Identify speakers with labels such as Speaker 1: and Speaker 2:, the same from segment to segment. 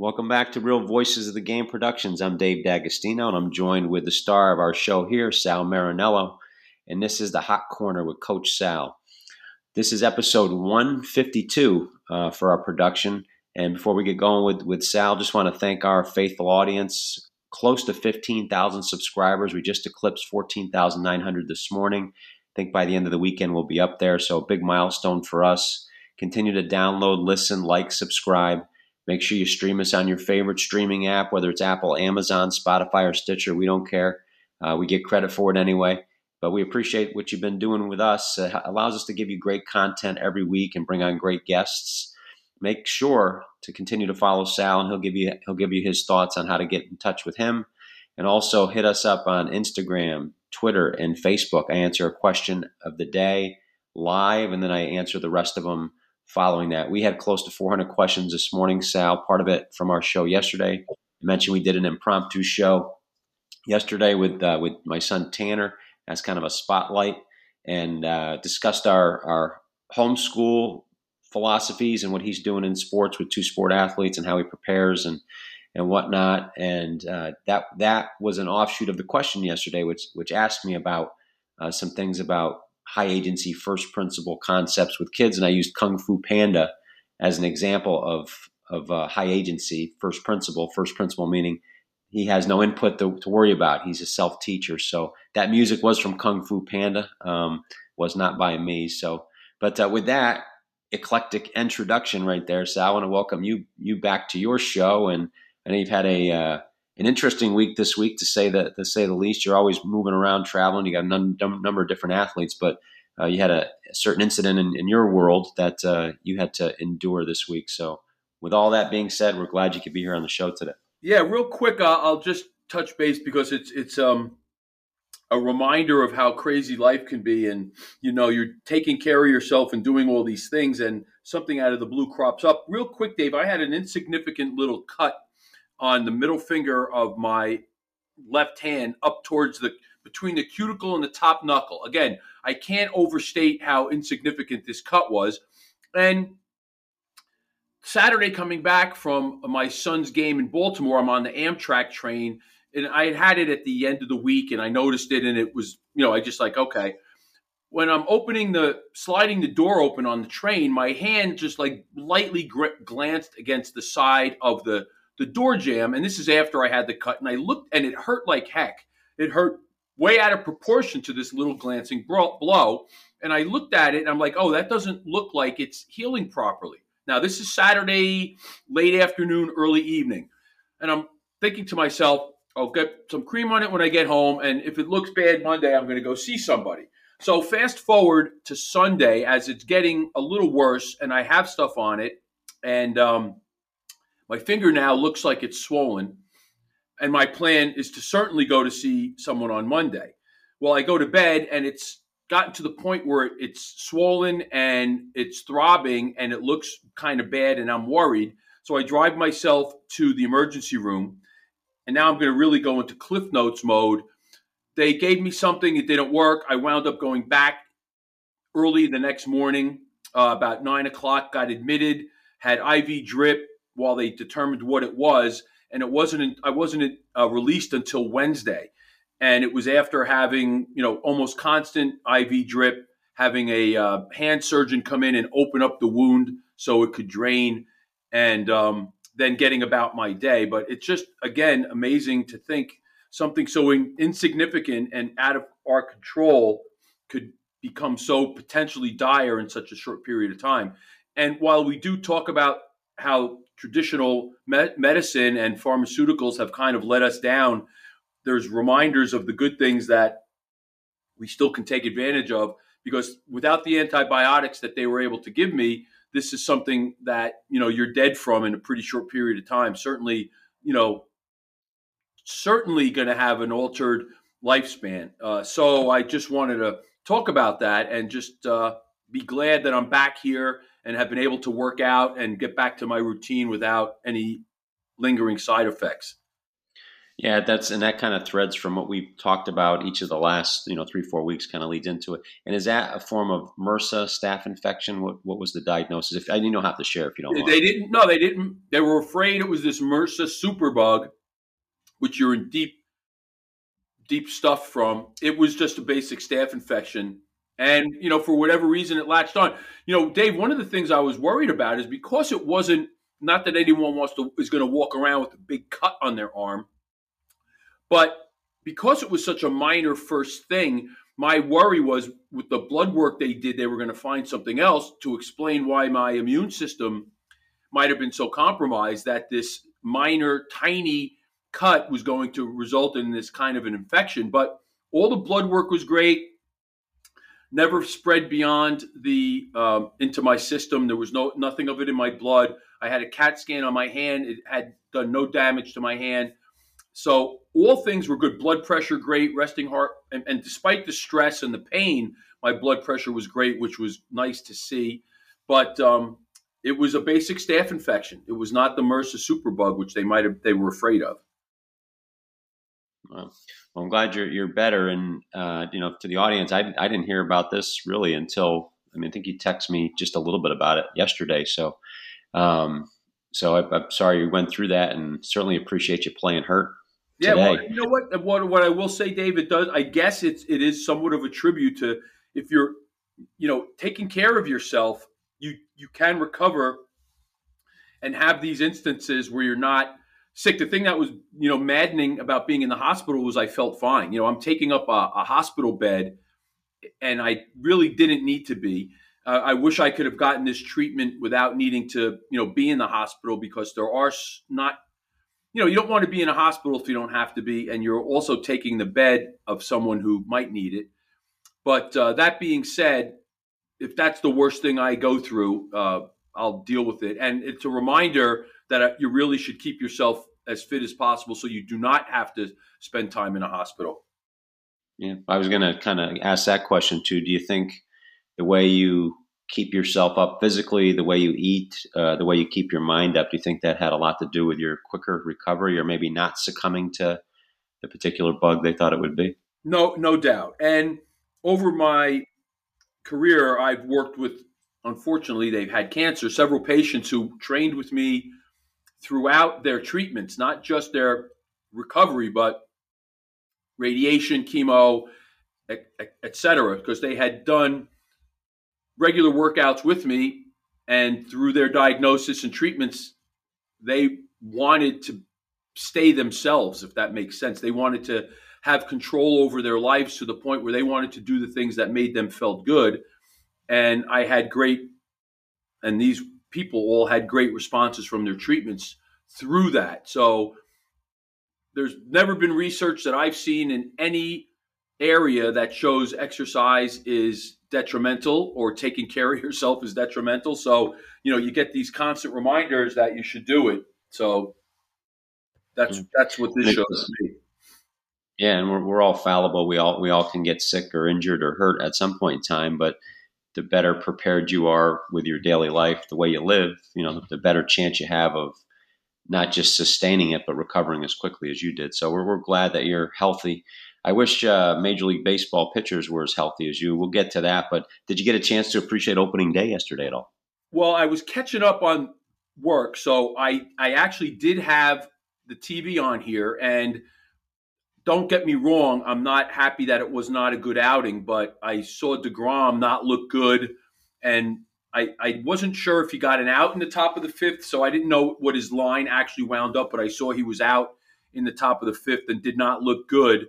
Speaker 1: Welcome back to Real Voices of the Game Productions. I'm Dave D'Agostino, and I'm joined with the star of our show here, Sal Marinello. And this is the Hot Corner with Coach Sal. This is episode 152 uh, for our production. And before we get going with, with Sal, just want to thank our faithful audience. Close to 15,000 subscribers. We just eclipsed 14,900 this morning. I think by the end of the weekend, we'll be up there. So, a big milestone for us. Continue to download, listen, like, subscribe. Make sure you stream us on your favorite streaming app, whether it's Apple, Amazon, Spotify, or Stitcher. We don't care. Uh, we get credit for it anyway. But we appreciate what you've been doing with us. It allows us to give you great content every week and bring on great guests. Make sure to continue to follow Sal, and he'll give you he'll give you his thoughts on how to get in touch with him. And also hit us up on Instagram, Twitter, and Facebook. I answer a question of the day live, and then I answer the rest of them following that. We had close to 400 questions this morning, Sal, part of it from our show yesterday. I mentioned we did an impromptu show yesterday with uh, with my son Tanner as kind of a spotlight and uh, discussed our, our homeschool philosophies and what he's doing in sports with two sport athletes and how he prepares and and whatnot. And uh, that that was an offshoot of the question yesterday, which which asked me about uh, some things about high agency first principle concepts with kids, and I used Kung Fu Panda as an example of of uh, high agency first principle. First principle meaning he has no input to, to worry about. He's a self teacher. So that music was from Kung Fu Panda, um, was not by me. So, but uh, with that eclectic introduction right there, so I want to welcome you you back to your show, and I know you've had a uh, an interesting week this week to say to say the least. You're always moving around, traveling. You got a num- number of different athletes, but uh, you had a, a, certain incident in, in your world that uh, you had to endure this week. So, with all that being said, we're glad you could be here on the show today.
Speaker 2: Yeah, real quick, uh, I'll just touch base because it's it's um a reminder of how crazy life can be, and you know you're taking care of yourself and doing all these things, and something out of the blue crops up. Real quick, Dave, I had an insignificant little cut on the middle finger of my left hand up towards the between the cuticle and the top knuckle. Again, I can't overstate how insignificant this cut was. And Saturday coming back from my son's game in Baltimore, I'm on the Amtrak train and I had had it at the end of the week and I noticed it and it was, you know, I just like, okay. When I'm opening the, sliding the door open on the train, my hand just like lightly gr- glanced against the side of the, the door jamb. And this is after I had the cut and I looked and it hurt like heck. It hurt way out of proportion to this little glancing blow. And I looked at it and I'm like, oh, that doesn't look like it's healing properly. Now, this is Saturday, late afternoon, early evening. And I'm thinking to myself, I'll get some cream on it when I get home. And if it looks bad Monday, I'm going to go see somebody. So, fast forward to Sunday as it's getting a little worse and I have stuff on it. And um, my finger now looks like it's swollen. And my plan is to certainly go to see someone on Monday. Well, I go to bed and it's gotten to the point where it's swollen and it's throbbing and it looks kind of bad and I'm worried. So I drive myself to the emergency room and now I'm going to really go into Cliff Notes mode. They gave me something, it didn't work. I wound up going back early the next morning, uh, about nine o'clock, got admitted, had IV drip while they determined what it was. And it wasn't, I wasn't uh, released until Wednesday and it was after having you know almost constant IV drip, having a uh, hand surgeon come in and open up the wound so it could drain, and um, then getting about my day. But it's just again amazing to think something so in, insignificant and out of our control could become so potentially dire in such a short period of time. And while we do talk about how traditional me- medicine and pharmaceuticals have kind of let us down. There's reminders of the good things that we still can take advantage of because without the antibiotics that they were able to give me this is something that you know you're dead from in a pretty short period of time. Certainly you know certainly going to have an altered lifespan. Uh, so i just wanted to talk about that and just uh, be glad that i'm back here and have been able to work out and get back to my routine without any lingering side effects
Speaker 1: Yeah, that's and that kind of threads from what we've talked about each of the last you know three four weeks. Kind of leads into it. And is that a form of MRSA staph infection? What what was the diagnosis? If I don't have to share if you don't.
Speaker 2: They didn't. No, they didn't. They were afraid it was this MRSA superbug, which you're in deep deep stuff from. It was just a basic staph infection. And, you know, for whatever reason, it latched on. You know, Dave, one of the things I was worried about is because it wasn't, not that anyone wants to, is going to walk around with a big cut on their arm, but because it was such a minor first thing, my worry was with the blood work they did, they were going to find something else to explain why my immune system might have been so compromised that this minor, tiny cut was going to result in this kind of an infection. But all the blood work was great. Never spread beyond the um, into my system. There was no nothing of it in my blood. I had a CAT scan on my hand. It had done no damage to my hand. So all things were good. Blood pressure great, resting heart, and, and, despite the stress and the pain, my blood pressure was great, which was nice to see. But um, it was a basic staph infection. It was not the MRSA superbug, which they might have they were afraid of.
Speaker 1: Well, well, I'm glad you're you're better. And uh, you know, to the audience, I I didn't hear about this really until I mean, I think you texted me just a little bit about it yesterday. So, um, so I, am sorry you went through that, and certainly appreciate you playing hurt
Speaker 2: yeah, well, you know what? What what I will say, David, does I guess it's it is somewhat of a tribute to if you're, you know, taking care of yourself, you you can recover and have these instances where you're not sick. The thing that was you know maddening about being in the hospital was I felt fine. You know, I'm taking up a, a hospital bed, and I really didn't need to be. Uh, I wish I could have gotten this treatment without needing to, you know, be in the hospital because there are not you know, you don't want to be in a hospital if you don't have to be, and you're also taking the bed of someone who might need it. But uh, that being said, if that's the worst thing I go through, uh, I'll deal with it. And it's a reminder that uh, you really should keep yourself as fit as possible so you do not have to spend time in a hospital.
Speaker 1: Yeah, I was going to kind of ask that question too. Do you think the way you keep yourself up physically, the way you eat, uh, the way you keep your mind up. Do you think that had a lot to do with your quicker recovery, or maybe not succumbing to the particular bug they thought it would be?
Speaker 2: No, no doubt. And over my career, I've worked with. Unfortunately, they've had cancer. Several patients who trained with me throughout their treatments, not just their recovery, but radiation, chemo, et cetera, because they had done regular workouts with me, and through their diagnosis and treatments, they wanted to stay themselves, if that makes sense. They wanted to have control over their lives to the point where they wanted to do the things that made them felt good. And I had great, and these people all had great responses from their treatments through that. So there's never been research that I've seen in any area that shows exercise is detrimental or taking care of yourself is detrimental. So, you know, you get these constant reminders that you should do it. So that's mm. that's what this shows me.
Speaker 1: Yeah, and we're, we're all fallible. We all we all can get sick or injured or hurt at some point in time, but the better prepared you are with your daily life, the way you live, you know, the better chance you have of not just sustaining it, but recovering as quickly as you did. So we're, we're glad that you're healthy. I wish uh, Major League Baseball pitchers were as healthy as you. We'll get to that, but did you get a chance to appreciate opening day yesterday at all?
Speaker 2: Well, I was catching up on work, so I I actually did have the TV on here, and don't get me wrong, I'm not happy that it was not a good outing, but I saw Degrom not look good, and I, I wasn't sure if he got an out in the top of the fifth, so I didn't know what his line actually wound up, but I saw he was out in the top of the fifth and did not look good.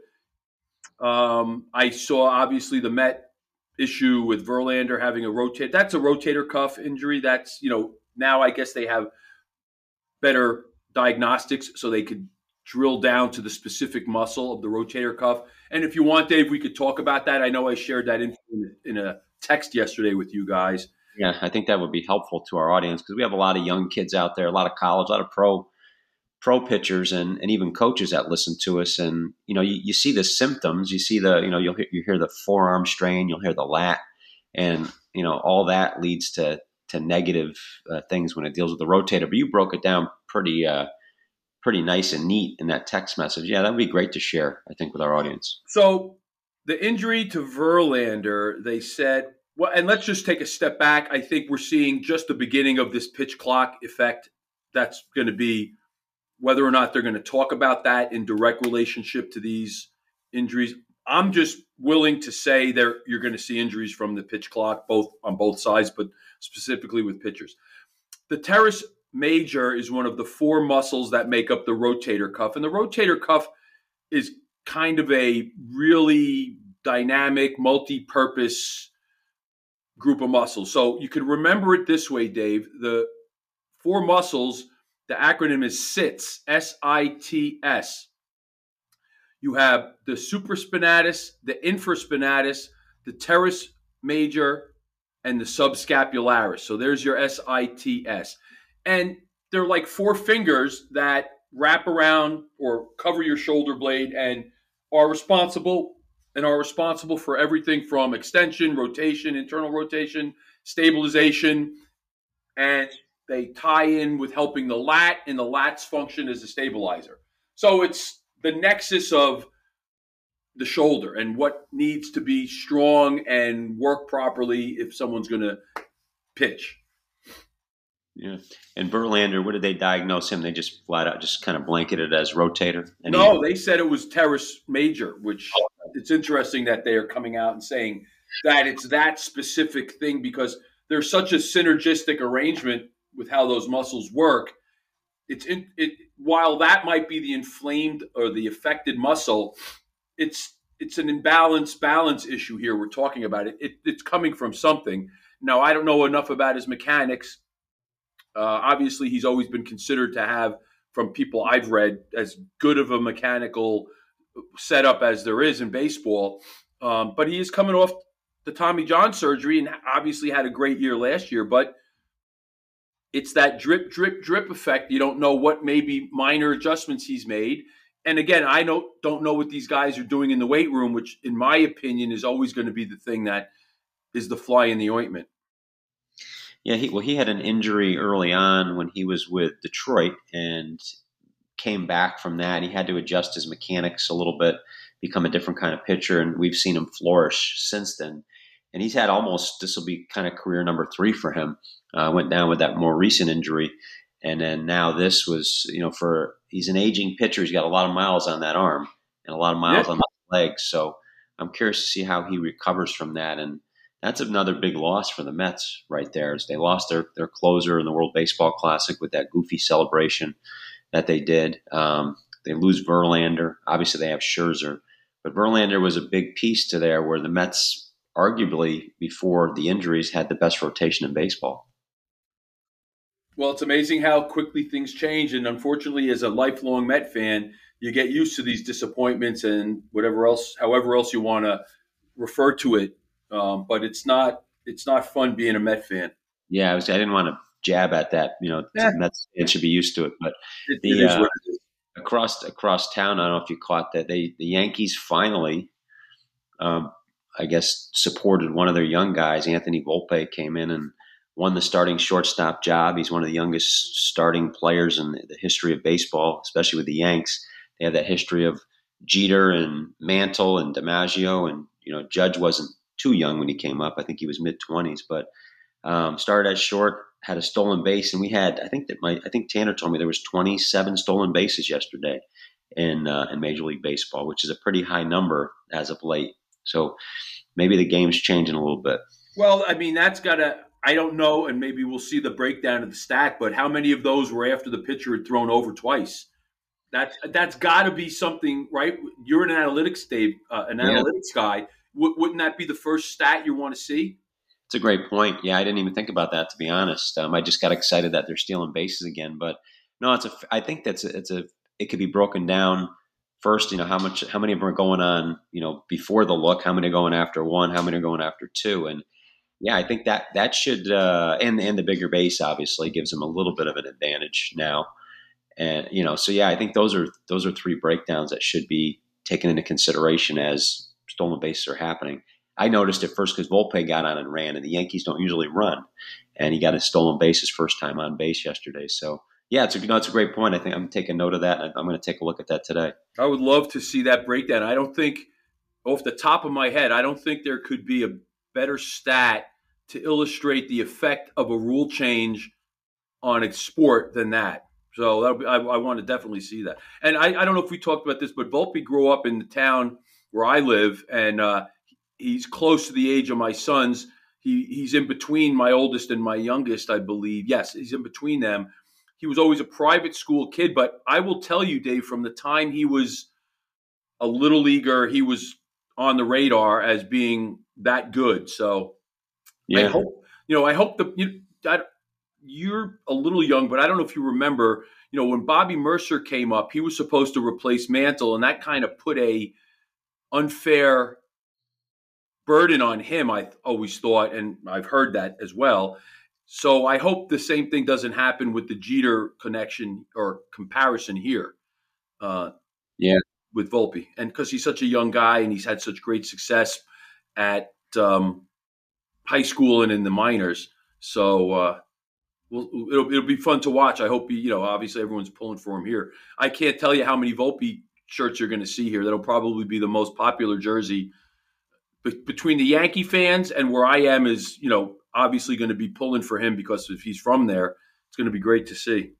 Speaker 2: Um, I saw obviously the Met issue with Verlander having a rotate. That's a rotator cuff injury. That's you know now I guess they have better diagnostics so they could drill down to the specific muscle of the rotator cuff. And if you want, Dave, we could talk about that. I know I shared that in, in a text yesterday with you guys.
Speaker 1: Yeah, I think that would be helpful to our audience because we have a lot of young kids out there, a lot of college, a lot of pro pro pitchers and, and even coaches that listen to us and you know you, you see the symptoms you see the you know you'll hear, you hear the forearm strain you'll hear the lat and you know all that leads to to negative uh, things when it deals with the rotator but you broke it down pretty uh, pretty nice and neat in that text message. Yeah, that would be great to share, I think, with our audience.
Speaker 2: So the injury to Verlander, they said, well, and let's just take a step back. I think we're seeing just the beginning of this pitch clock effect. That's going to be whether or not they're going to talk about that in direct relationship to these injuries. I'm just willing to say there you're going to see injuries from the pitch clock, both on both sides, but specifically with pitchers. The teres major is one of the four muscles that make up the rotator cuff, and the rotator cuff is kind of a really dynamic, multi-purpose group of muscles. So you can remember it this way, Dave. The four muscles, the acronym is SITS, S I T S. You have the supraspinatus, the infraspinatus, the teres major, and the subscapularis. So there's your SITS. And they're like four fingers that wrap around or cover your shoulder blade and are responsible and are responsible for everything from extension, rotation, internal rotation, stabilization, and they tie in with helping the lat, and the lats function as a stabilizer. So it's the nexus of the shoulder and what needs to be strong and work properly if someone's going to pitch.
Speaker 1: Yeah. And Verlander, what did they diagnose him? They just flat out just kind of blanketed as rotator?
Speaker 2: And no, he, they said it was teres major, which it's interesting that they are coming out and saying that it's that specific thing because there's such a synergistic arrangement with how those muscles work. It's in, it while that might be the inflamed or the affected muscle, it's it's an imbalance balance issue here. We're talking about it. it it's coming from something. Now I don't know enough about his mechanics obviously, he's always been considered to have, from people I've read, as good of a mechanical setup as there is in baseball. Um, but he is coming off the Tommy John surgery and obviously had a great year last year. But it's that drip, drip, drip effect. You don't know what maybe minor adjustments he's made. And again, I don't don't know what these guys are doing in the weight room, which, in my opinion, is always going to be the thing that is the fly in the ointment.
Speaker 1: Yeah, he, well, he had an injury early on when he was with Detroit and came back from that. He had to adjust his mechanics a little bit, become a different kind of pitcher, and we've seen him flourish since then. And he's had almost this will be kind of career number three for him. Uh, went down with that more recent injury, and then now this was you know for he's an aging pitcher. He's got a lot of miles on that arm and a lot of miles yeah. on the legs. So I'm curious to see how he recovers from that and that's another big loss for the Mets right there. Is they lost their their closer in the World Baseball Classic with that goofy celebration that they did. Um, they lose Verlander. Obviously, they have Scherzer, but Verlander was a big piece to there where the Mets, arguably before the injuries, had the best rotation in baseball.
Speaker 2: Well, it's amazing how quickly things change, and unfortunately, as a lifelong Met fan, you get used to these disappointments and whatever else, however else you want to refer to it um, but it's not it's not fun being a Met fan.
Speaker 1: Yeah, I, was, I didn't want to jab at that. You know, yeah. Mets fans should be used to it, but
Speaker 2: it, the, uh,
Speaker 1: across across town, I don't know if you caught that they the Yankees finally, um, I guess, supported one of their young guys. Anthony Volpe came in and won the starting shortstop job. He's one of the youngest starting players in the, the history of baseball, especially with the Yanks. They have that history of Jeter and Mantle and DiMaggio, and you know Judge wasn't too young when he came up. I think he was mid twenties, but um, started as short, had a stolen base, and we had I think that my I think Tanner told me there was twenty seven stolen bases yesterday in uh, in Major League Baseball, which is a pretty high number as of late. So maybe the game's changing a little bit.
Speaker 2: Well, I mean that's got to. I don't know, and maybe we'll see the breakdown of the stat. But how many of those were after the pitcher had thrown over twice? That that's got to be something, right? You're an analytics, Dave, uh, an yeah. analytics guy w- wouldn't that be the first stat you want to see?
Speaker 1: It's a great point. Yeah, I didn't even think about that to be honest. Um, I just got excited that they're stealing bases again. But no, it's a. I think that's a, it's a. It could be broken down first. You know how much, how many of them are going on. You know before the look, how many are going after one, how many are going after two, and yeah, I think that that should uh, and and the bigger base obviously gives them a little bit of an advantage now. And you know, so yeah, I think those are those are three breakdowns that should be taken into consideration as stolen bases are happening. I noticed it first because Volpe got on and ran, and the Yankees don't usually run, and he got a stolen base his first time on base yesterday. So Yeah, it's a, know, it's a great point. I think I'm taking note of that. I'm going to take a look at that today.
Speaker 2: I would love to see that breakdown. I don't think, off the top of my head, I don't think there could be a better stat to illustrate the effect of a rule change on a sport than that. So be, I, I, want to definitely see that. And I, I, don't know if we talked about this, but Volpe grew up in the town where I live, and uh, he's close to the age of my sons. He he's in between my oldest and my youngest, I believe. Yes, he's in between them. He was always a private school kid, but I will tell you, Dave, from the time he was a little leaguer, he was on the radar as being that good. So yeah. I hope you know. I hope the you, I, you're a little young, but I don't know if you remember. You know, when Bobby Murcer came up, he was supposed to replace Mantle, and that kind of put a unfair burden on him. I always thought, and I've heard that as well. So I hope the same thing doesn't happen with the Jeter connection or comparison here.
Speaker 1: Uh, yeah,
Speaker 2: with Volpe, and because he's such a young guy and he's had such great success at um, high school and in the minors. So uh, we'll, it'll, it'll be fun to watch. I hope you know. Obviously, everyone's pulling for him here. I can't tell you how many Volpe shirts you're going to see here. That'll probably be the most popular jersey Be- between the Yankee fans and where I am. Is you know obviously going to be pulling for him because if he's from there, it's going to be great to see.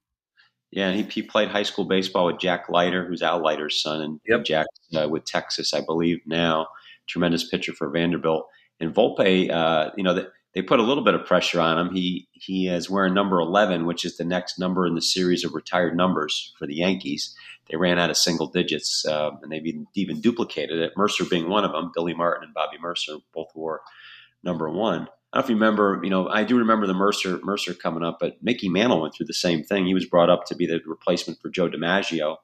Speaker 1: Yeah, he, he played high school baseball with Jack Leiter, who's Al Leiter's son, and yep. Jack uh, with Texas, I believe. Now, tremendous pitcher for Vanderbilt. And Volpe, uh, you know, the, they put a little bit of pressure on him. He he is wearing number eleven, which is the next number in the series of retired numbers for the Yankees. They ran out of single digits, uh, and they've even, even duplicated it. Murcer being one of them. Billy Martin and Bobby Murcer both wore number one. I don't know if you remember, you know, I do remember the Mercer Murcer coming up, but Mickey Mantle went through the same thing. He was brought up to be the replacement for Joe DiMaggio,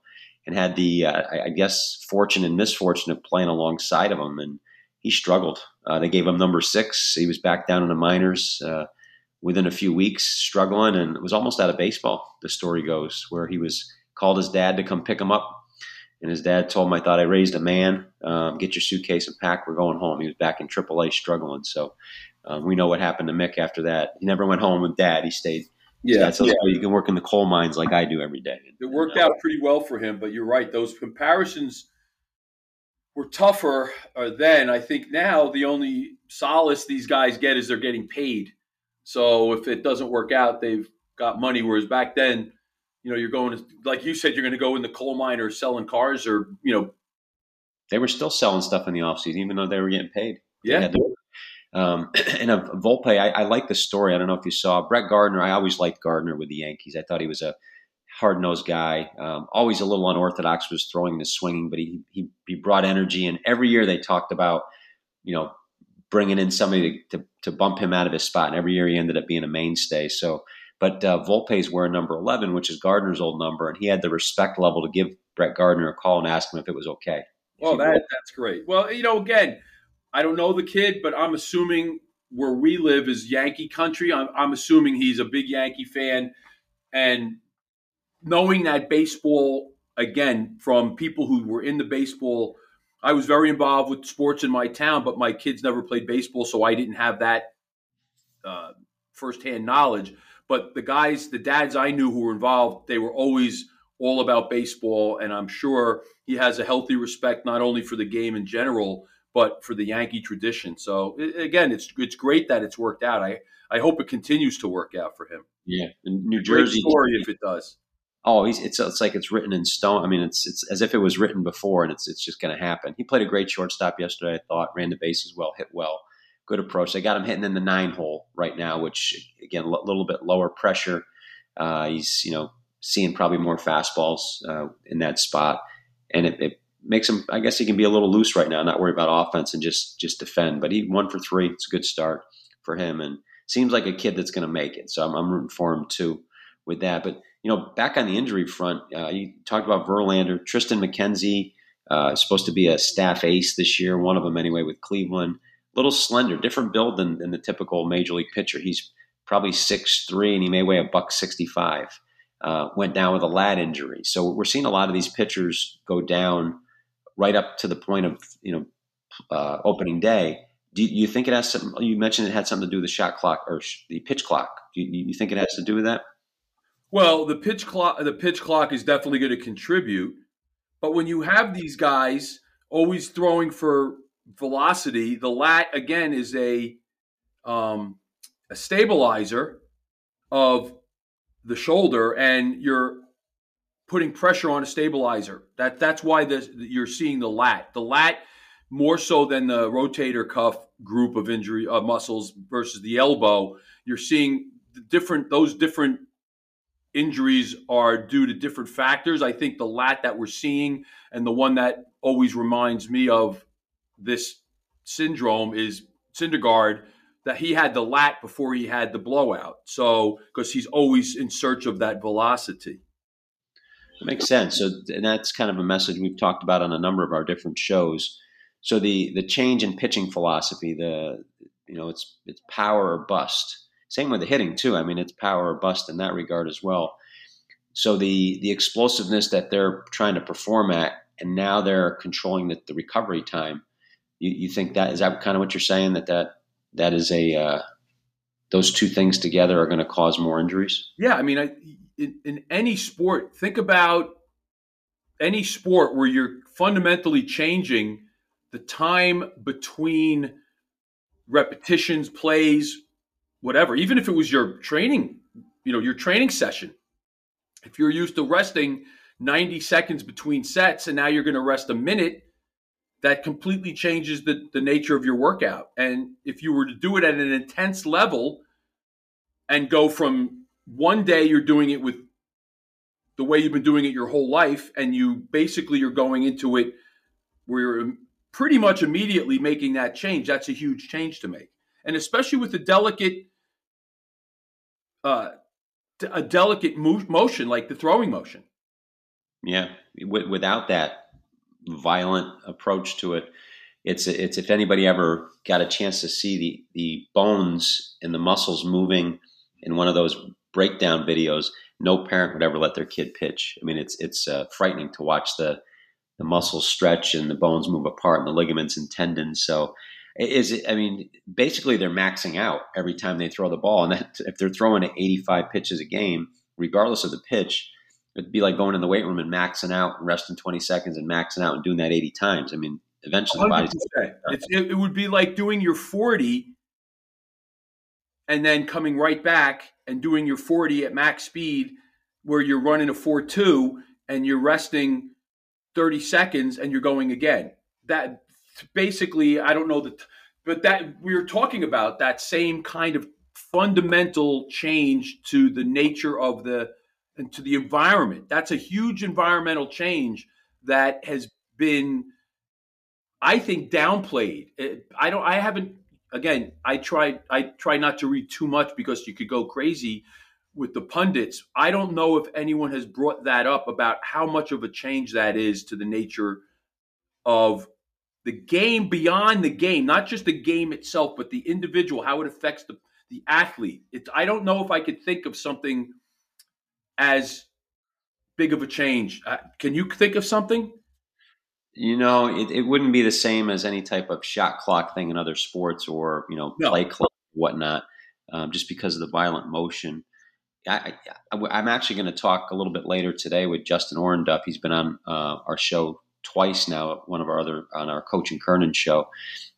Speaker 1: and had the, uh, I guess, fortune and misfortune of playing alongside of him, and he struggled. Uh, they gave him number six. He was back down in the minors uh, within a few weeks, struggling, and was almost out of baseball. The story goes where he was called his dad to come pick him up, and his dad told him, "I thought I raised a man. Um, get your suitcase and pack. We're going home." He was back in AAA, struggling. So um, we know what happened to Mick after that. He never went home with dad. He stayed. Yeah, so yeah. you can work in the coal mines like I do every day.
Speaker 2: It worked out pretty well for him, but you're right; those comparisons were tougher uh, then. I think now the only solace these guys get is they're getting paid. So if it doesn't work out, they've got money. Whereas back then, you know, you're going to, like you said, you're going to go in the coal mine or selling cars or, you know.
Speaker 1: They were still selling stuff in the offseason, even though they were getting paid.
Speaker 2: Yeah.
Speaker 1: Um, and a Volpe, I, I like the story. I don't know if you saw Brett Gardner. I always liked Gardner with the Yankees. I thought he was a hard nosed guy, um, always a little unorthodox was throwing the swinging, but he, he, he brought energy. And every year they talked about, you know, bringing in somebody to, to, to, bump him out of his spot. And every year he ended up being a mainstay. So, but uh, Volpe's wearing number 11, which is Gardner's old number. And he had the respect level to give Brett Gardner a call and ask him if it was okay.
Speaker 2: Well, that, that's great. Well, you know, again, I don't know the kid, but I'm assuming where we live is Yankee country. I'm, I'm assuming he's a big Yankee fan. And knowing that baseball, again, from people who were in the baseball, I was very involved with sports in my town, but my kids never played baseball, so I didn't have that uh, firsthand knowledge. But the guys, the dads I knew who were involved, they were always all about baseball, and I'm sure he has a healthy respect not only for the game in general, but for the Yankee tradition. So again, it's it's great that it's worked out. I I hope it continues to work out for him.
Speaker 1: Yeah, in New Jersey,
Speaker 2: great story if it does.
Speaker 1: Oh, it's it's like it's written in stone. I mean, it's it's as if it was written before, and it's it's just going to happen. He played a great shortstop yesterday. I thought ran the bases well, hit well, good approach. They got him hitting in the nine hole right now, which again a little bit lower pressure. Uh, he's you know seeing probably more fastballs uh, in that spot, and it, it makes him. I guess he can be a little loose right now, not worry about offense and just just defend. But he one for three. It's a good start for him, and seems like a kid that's going to make it. So I'm, I'm, rooting for him too with that. But you know, back on the injury front, uh, you talked about Verlander, Triston McKenzie. Uh, supposed to be a staff ace this year, one of them anyway, with Cleveland. Little slender, different build than, than the typical major league pitcher. He's probably six three, and he may weigh a buck sixty five. Uh, went down with a lat injury, so we're seeing a lot of these pitchers go down right up to the point of you know uh, opening day. Do you think it has something? You mentioned it had something to do with the shot clock or the pitch clock. Do you, you think it has to do with that?
Speaker 2: Well, the pitch clock the pitch clock is definitely going to contribute, but when you have these guys always throwing for velocity, the lat again is a um, a stabilizer of the shoulder, and you're putting pressure on a stabilizer. That that's why the, you're seeing the lat. The lat more so than the rotator cuff group of injury uh, muscles versus the elbow. You're seeing different those different injuries are due to different factors. I think the lat that we're seeing and the one that always reminds me of this syndrome is Syndergaard that he had the lat before he had the blowout. So because he's always in search of that velocity.
Speaker 1: It makes sense. So and that's kind of a message we've talked about on a number of our different shows. So the the change in pitching philosophy, the you know, it's it's power or bust. Same with the hitting too. I mean, it's power or bust in that regard as well. So the the explosiveness that they're trying to perform at, and now they're controlling the, the recovery time. You, you think that is that kind of what you're saying that that that is a uh, those two things together are going to cause more injuries?
Speaker 2: Yeah, I mean, I, in, in any sport, think about any sport where you're fundamentally changing the time between repetitions, plays, whatever. Even if it was your training, you know, your training session. If you're used to resting 90 seconds between sets and now you're going to rest a minute, that completely changes the, the nature of your workout. And if you were to do it at an intense level and go from one day you're doing it with the way you've been doing it your whole life, and you basically you're going into it where you're pretty much immediately making that change. That's a huge change to make. And especially with the delicate, uh, a delicate motion like the throwing motion.
Speaker 1: Yeah, without that violent approach to it. It's it's if anybody ever got a chance to see the the bones and the muscles moving in one of those breakdown videos, no parent would ever let their kid pitch. I mean, it's it's uh, frightening to watch the the muscles stretch and the bones move apart and the ligaments and tendons. So, is it? I mean, basically they're maxing out every time they throw the ball, and that, if they're throwing at 85 pitches a game, regardless of the pitch, it'd be like going in the weight room and maxing out and resting 20 seconds and maxing out and doing that 80 times. I mean, eventually the body's
Speaker 2: it, it would be like doing your 40 and then coming right back and doing your 40 at max speed where you're running a 4-2 and you're resting 30 seconds and you're going again. That basically, I don't know that, but that we are talking about that same kind of fundamental change to the nature of the to the environment. That's a huge environmental change that has been, I think, downplayed. I don't. I haven't. Again, I try. I try not to read too much because you could go crazy with the pundits. I don't know if anyone has brought that up about how much of a change that is to the nature of the game beyond the game, not just the game itself, but the individual, how it affects the the athlete. It, I don't know if I could think of something as big of a change. Uh, can you think of something?
Speaker 1: You know, it, it wouldn't be the same as any type of shot clock thing in other sports or you know no. play clock whatnot, um, just because of the violent motion. I, am actually going to talk a little bit later today with Justin Orenduff. He's been on uh, our show twice now, one of our other on our Coach and Kernan show,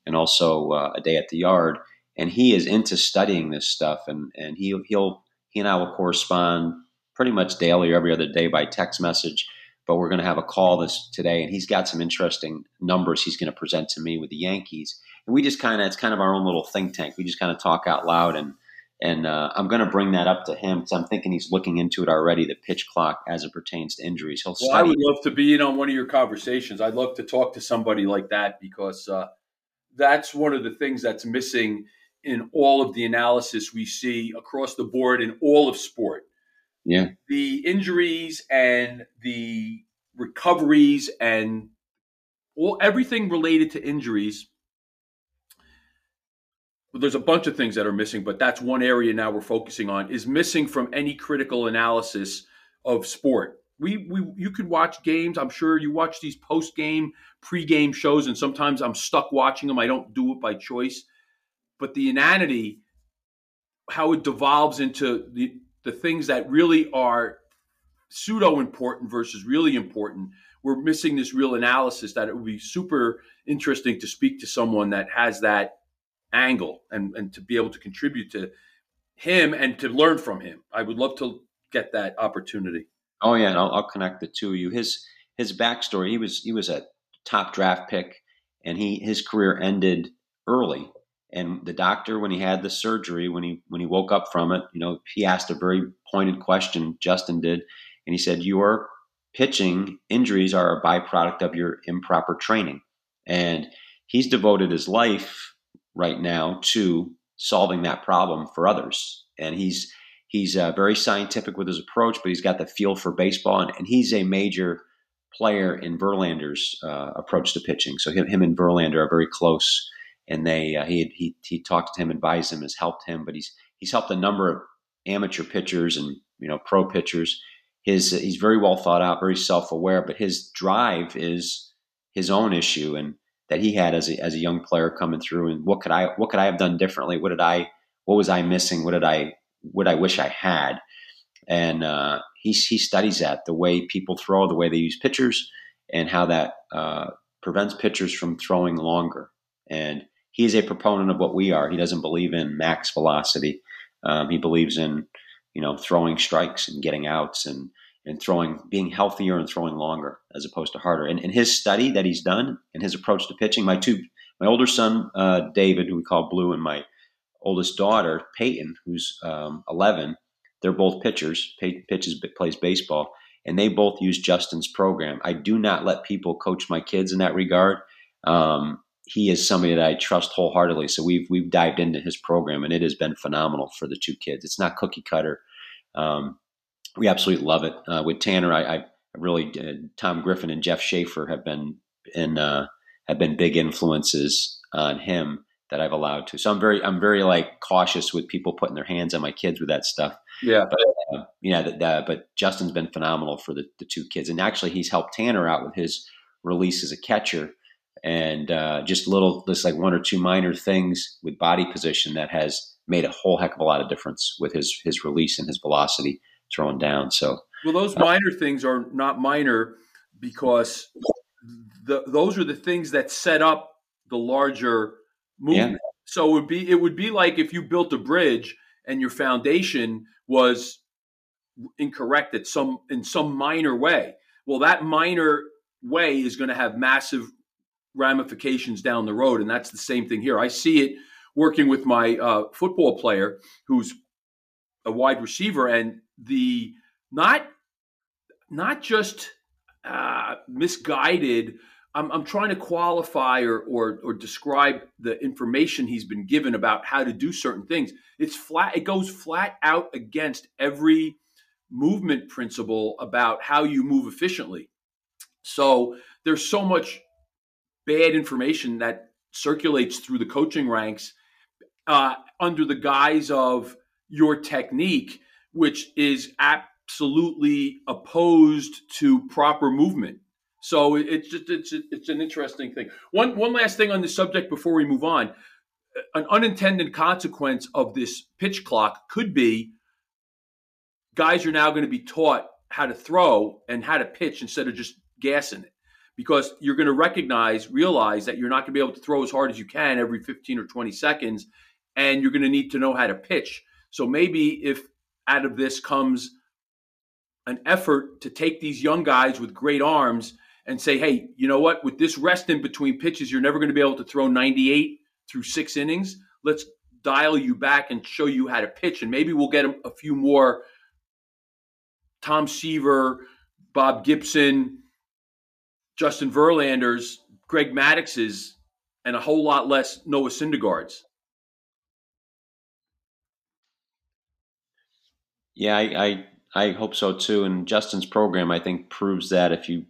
Speaker 1: and also uh, a day at the yard. And he is into studying this stuff, and and he he'll he and I will correspond pretty much daily or every other day by text message. But we're going to have a call this today, and he's got some interesting numbers he's going to present to me with the Yankees. And we just kind of it's kind of our own little think tank. We just kind of talk out loud, and and uh, I'm going to bring that up to him because I'm thinking he's looking into it already. The pitch clock as it pertains to injuries. He'll.
Speaker 2: Well, I would love to be in on one of your conversations. I'd love to talk to somebody like that because uh, that's one of the things that's missing in all of the analysis we see across the board in all of sport
Speaker 1: yeah.
Speaker 2: The injuries and the recoveries and all everything related to injuries. Well, There's a bunch of things that are missing, but that's one area now we're focusing on is missing from any critical analysis of sport. We, we you could watch games. I'm sure you watch these post game, pre game shows, and sometimes I'm stuck watching them. I don't do it by choice, but the inanity, how it devolves into the the things that really are pseudo important versus really important. We're missing this real analysis that it would be super interesting to speak to someone that has that angle and, and to be able to contribute to him and to learn from him. I would love to get that opportunity.
Speaker 1: Oh yeah, and I'll, I'll connect the two of you. His his backstory. He was he was a top draft pick, and he his career ended early. And the doctor, when he had the surgery, when he when he woke up from it, you know, he asked a very pointed question. Justin did, and he said, "Your pitching injuries are a byproduct of your improper training." And he's devoted his life right now to solving that problem for others. And he's he's uh, very scientific with his approach, but he's got the feel for baseball, and, and he's a major player in Verlander's uh, approach to pitching. So him, him and Verlander are very close, and they uh, he he he talked to him, advised him, has helped him, but he's he's helped a number of amateur pitchers and you know pro pitchers. His he's very well thought out, very self aware, but his drive is his own issue, and that he had as a, as a young player coming through and what could I what could I have done differently? What did I what was I missing? What did I what I wish I had? And uh, he he studies that the way people throw, the way they use pitchers, and how that uh, prevents pitchers from throwing longer. And he is a proponent of what we are. He doesn't believe in max velocity. Um, he believes in you know throwing strikes and getting outs and and throwing, being healthier and throwing longer as opposed to harder. And in his study that he's done and his approach to pitching, my two, my older son uh, David, who we call Blue, and my oldest daughter Peyton, who's um, 11, they're both pitchers. Peyton pitches, plays baseball, and they both use Justin's program. I do not let people coach my kids in that regard. Um, he is somebody that I trust wholeheartedly. So we've we've dived into his program, and it has been phenomenal for the two kids. It's not cookie cutter. Um, we absolutely love it. Uh, with Tanner, I, I really uh, Tom Griffin and Jeff Schaefer have been in uh, have been big influences on him that I've allowed to. So I'm very I'm very like cautious with people putting their hands on my kids with that stuff.
Speaker 2: Yeah,
Speaker 1: but uh, yeah, the, the, but Justin's been phenomenal for the, the two kids, and actually he's helped Tanner out with his release as a catcher, and uh, just little just like one or two minor things with body position that has made a whole heck of a lot of difference with his his release and his velocity thrown down. So,
Speaker 2: well, those minor things are not minor because the, those are the things that set up the larger movement. Yeah. So it would be it would be like if you built a bridge and your foundation was incorrect at some in some minor way. Well, that minor way is going to have massive ramifications down the road, and that's the same thing here. I see it working with my uh, football player who's a wide receiver, and the not not just uh, misguided. I'm, I'm trying to qualify or, or or describe the information he's been given about how to do certain things. It's flat. It goes flat out against every movement principle about how you move efficiently. So there's so much bad information that circulates through the coaching ranks uh, under the guise of your technique which is absolutely opposed to proper movement. So it's just it's it's an interesting thing. One one last thing on this subject before we move on. An unintended consequence of this pitch clock could be guys are now going to be taught how to throw and how to pitch instead of just gassing it because you're going to recognize realize that you're not going to be able to throw as hard as you can every 15 or 20 seconds and you're going to need to know how to pitch so maybe if out of this comes an effort to take these young guys with great arms and say, hey, you know what? With this rest in between pitches, you're never going to be able to throw 98 through six innings. Let's dial you back and show you how to pitch. And maybe we'll get a few more Tom Seaver, Bob Gibson, Justin Verlanders, Greg Maddux's, and a whole lot less Noah Syndergaards.
Speaker 1: Yeah, I, I, I hope so too. And Justin's program, I think, proves that if you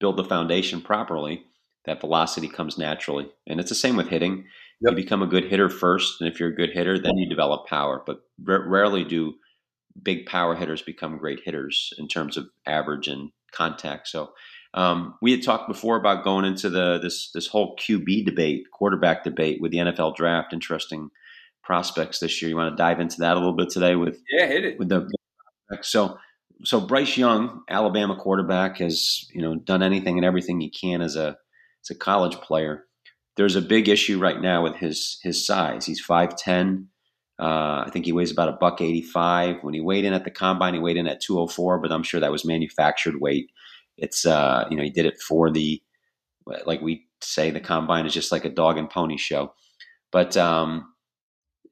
Speaker 1: build the foundation properly, that velocity comes naturally. And it's the same with hitting. Yep. You become a good hitter first, and if you're a good hitter, then you develop power. But r- rarely do big power hitters become great hitters in terms of average and contact. So um, we had talked before about going into the this this whole QB debate, quarterback debate with the NFL draft. Interesting prospects this year. You want to dive into that a little bit today with
Speaker 2: yeah, hit it
Speaker 1: with the So, so Bryce Young, Alabama quarterback, has you know done anything and everything he can as a as a college player. There's a big issue right now with his his size. He's five ten. Uh, I think he weighs about a buck eighty five. When he weighed in at the combine, he weighed in at two hundred four, but I'm sure that was manufactured weight. It's uh, you know he did it for the like we say the combine is just like a dog and pony show, but um,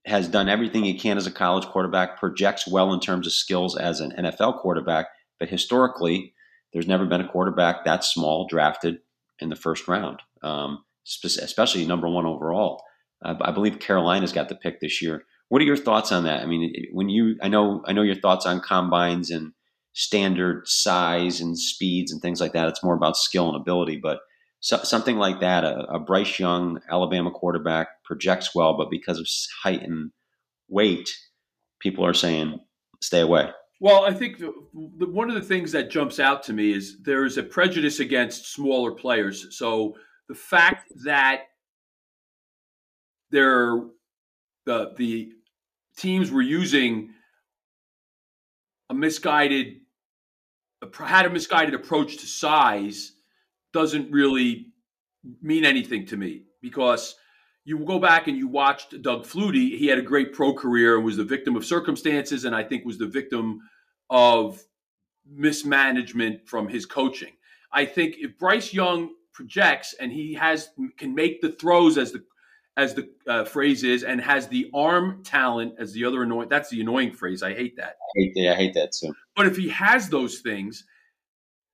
Speaker 1: has done everything he can as a college quarterback. Projects well in terms of skills as an NFL quarterback, but historically, there's never been a quarterback that small drafted in the first round, um, especially number one overall. Uh, I believe Carolina's got the pick this year. What are your thoughts on that? I mean, when you, I know, I know your thoughts on combines and standard size and speeds and things like that. It's more about skill and ability, but so, something like that, a, a, Bryce Young Alabama quarterback projects well, but because of height and weight, people are saying stay away.
Speaker 2: Well, I think the, the, one of the things that jumps out to me is there is a prejudice against smaller players. So the fact that there the the teams were using a misguided had a misguided approach to size doesn't really mean anything to me because you go back and you watched Doug Flutie. He had a great pro career and was the victim of circumstances, and I think was the victim of mismanagement from his coaching. I think if Bryce Young projects and he has can make the throws as the as the uh, phrase is, and has the arm talent as the other annoying. That's the annoying phrase. I hate that.
Speaker 1: I hate, that. I hate that too.
Speaker 2: But if he has those things,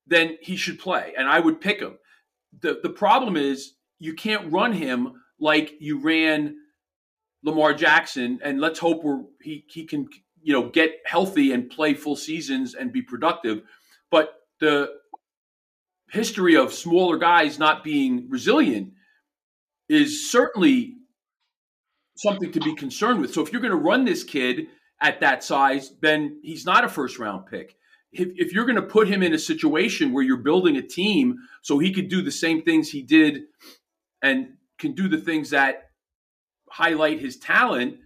Speaker 2: then he should play, and I would pick him. the The problem is you can't run him like you ran Lamar Jackson, and let's hope we're he he can you know get healthy and play full seasons and be productive. But the history of smaller guys not being resilient is certainly something to be concerned with. So if you're going to run this kid at that size, then he's not a first round pick. If, if you're going to put him in a situation where you're building a team so he could do the same things he did and can do the things that highlight his talent,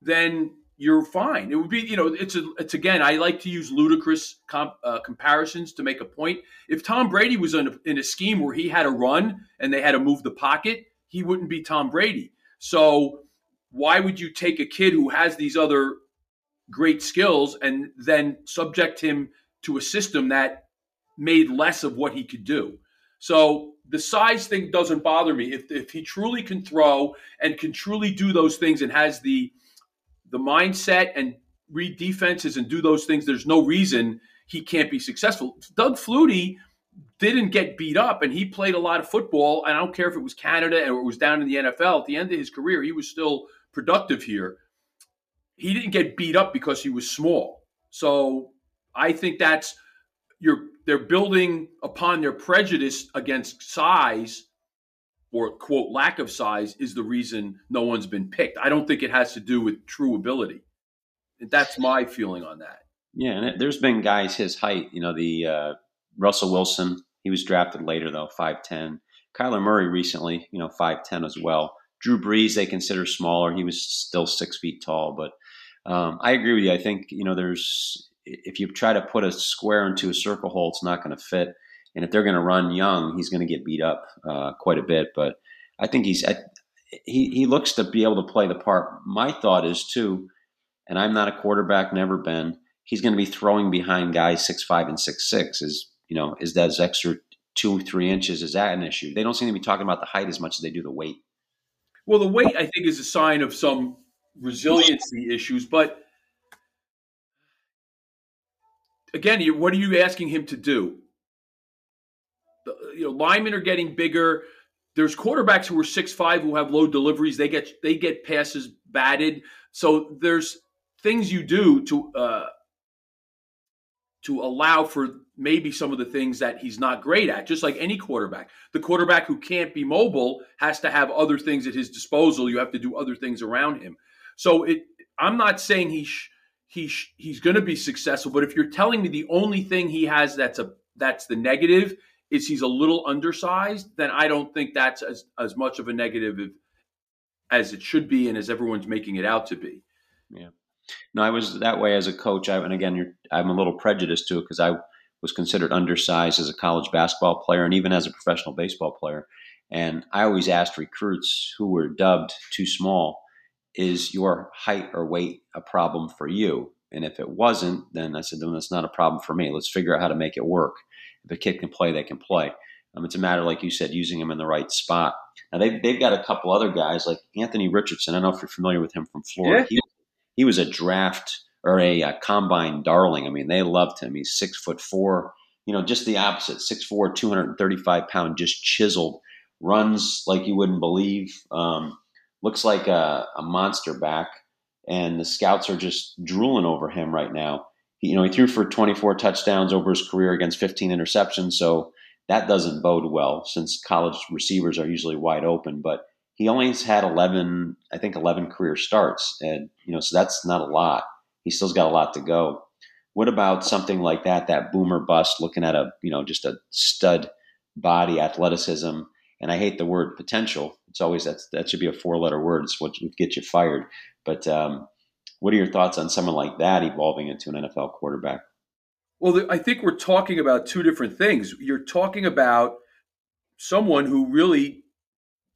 Speaker 2: then you're fine. It would be, you know, it's a, it's again. I like to use ludicrous comp, uh, comparisons to make a point. If Tom Brady was in a, in a scheme where he had to run and they had to move the pocket, he wouldn't be Tom Brady. So why would you take a kid who has these other great skills and then subject him to a system that made less of what he could do? So the size thing doesn't bother me. If, if he truly can throw and can truly do those things and has the the mindset and read defenses and do those things, there's no reason he can't be successful. Doug Flutie didn't get beat up and he played a lot of football. And I don't care if it was Canada or it was down in the NFL. At the end of his career, he was still productive here. He didn't get beat up because he was small. So I think that's you're they're building upon their prejudice against size or quote lack of size is the reason no one's been picked. I don't think it has to do with true ability. That's my feeling on that.
Speaker 1: Yeah, and there's been guys his height, you know, the uh, Russell Wilson. He was drafted later though, five ten. Kyler Murray recently, you know, five ten as well. Drew Brees they consider smaller. He was still six feet tall, but um, I agree with you. I think you know there's if you try to put a square into a circle hole, it's not going to fit. And if they're going to run young, he's going to get beat up uh, quite a bit. But I think he's I, he he looks to be able to play the part. My thought is too, and I'm not a quarterback, never been. He's going to be throwing behind guys six five and six six. Is you know, is that extra two, three inches? Is that an issue? They don't seem to be talking about the height as much as they do the weight.
Speaker 2: Well, the weight, I think, is a sign of some resiliency issues. But again, what are you asking him to do? You know, linemen are getting bigger. There's quarterbacks who are six five who have low deliveries. They get they get passes batted. So there's things you do to uh, to allow for maybe some of the things that he's not great at, just like any quarterback. The quarterback who can't be mobile has to have other things at his disposal. You have to do other things around him. So it, I'm not saying he sh- he sh- he's going to be successful, but if you're telling me the only thing he has that's a that's the negative is he's a little undersized, then I don't think that's as as much of a negative as it should be and as everyone's making it out to be.
Speaker 1: Yeah. No, I was that way as a coach. I, and again, I'm a little prejudiced to it because I was considered undersized as a college basketball player and even as a professional baseball player. And I always asked recruits who were dubbed too small, is your height or weight a problem for you? And if it wasn't, then I said, then that's not a problem for me. Let's figure out how to make it work. If a kid can play, they can play. Um, it's a matter, like you said, using them in the right spot. Now they've, they've got a couple other guys like Anthony Richardson. I don't know if you're familiar with him from Florida. Yeah. He, he was a draft or a, a, combine darling. I mean, they loved him. He's six foot four. You know, just the opposite. Six four, 235 pound, just chiseled. Runs like you wouldn't believe. Um, looks like a, a monster back and the scouts are just drooling over him right now. He, you know, he threw for 24 touchdowns over his career against 15 interceptions, so that doesn't bode well since college receivers are usually wide open. But he only has had 11, I think, 11 career starts, and you know, so that's not a lot. He still's got a lot to go. What about something like that, that boomer bust, looking at a, you know, just a stud body, athleticism, and I hate the word potential. It's always that that should be a four letter word. It's what would get you fired. But um, what are your thoughts on someone like that evolving into an NFL quarterback?
Speaker 2: Well, I think we're talking about two different things. You're talking about someone who really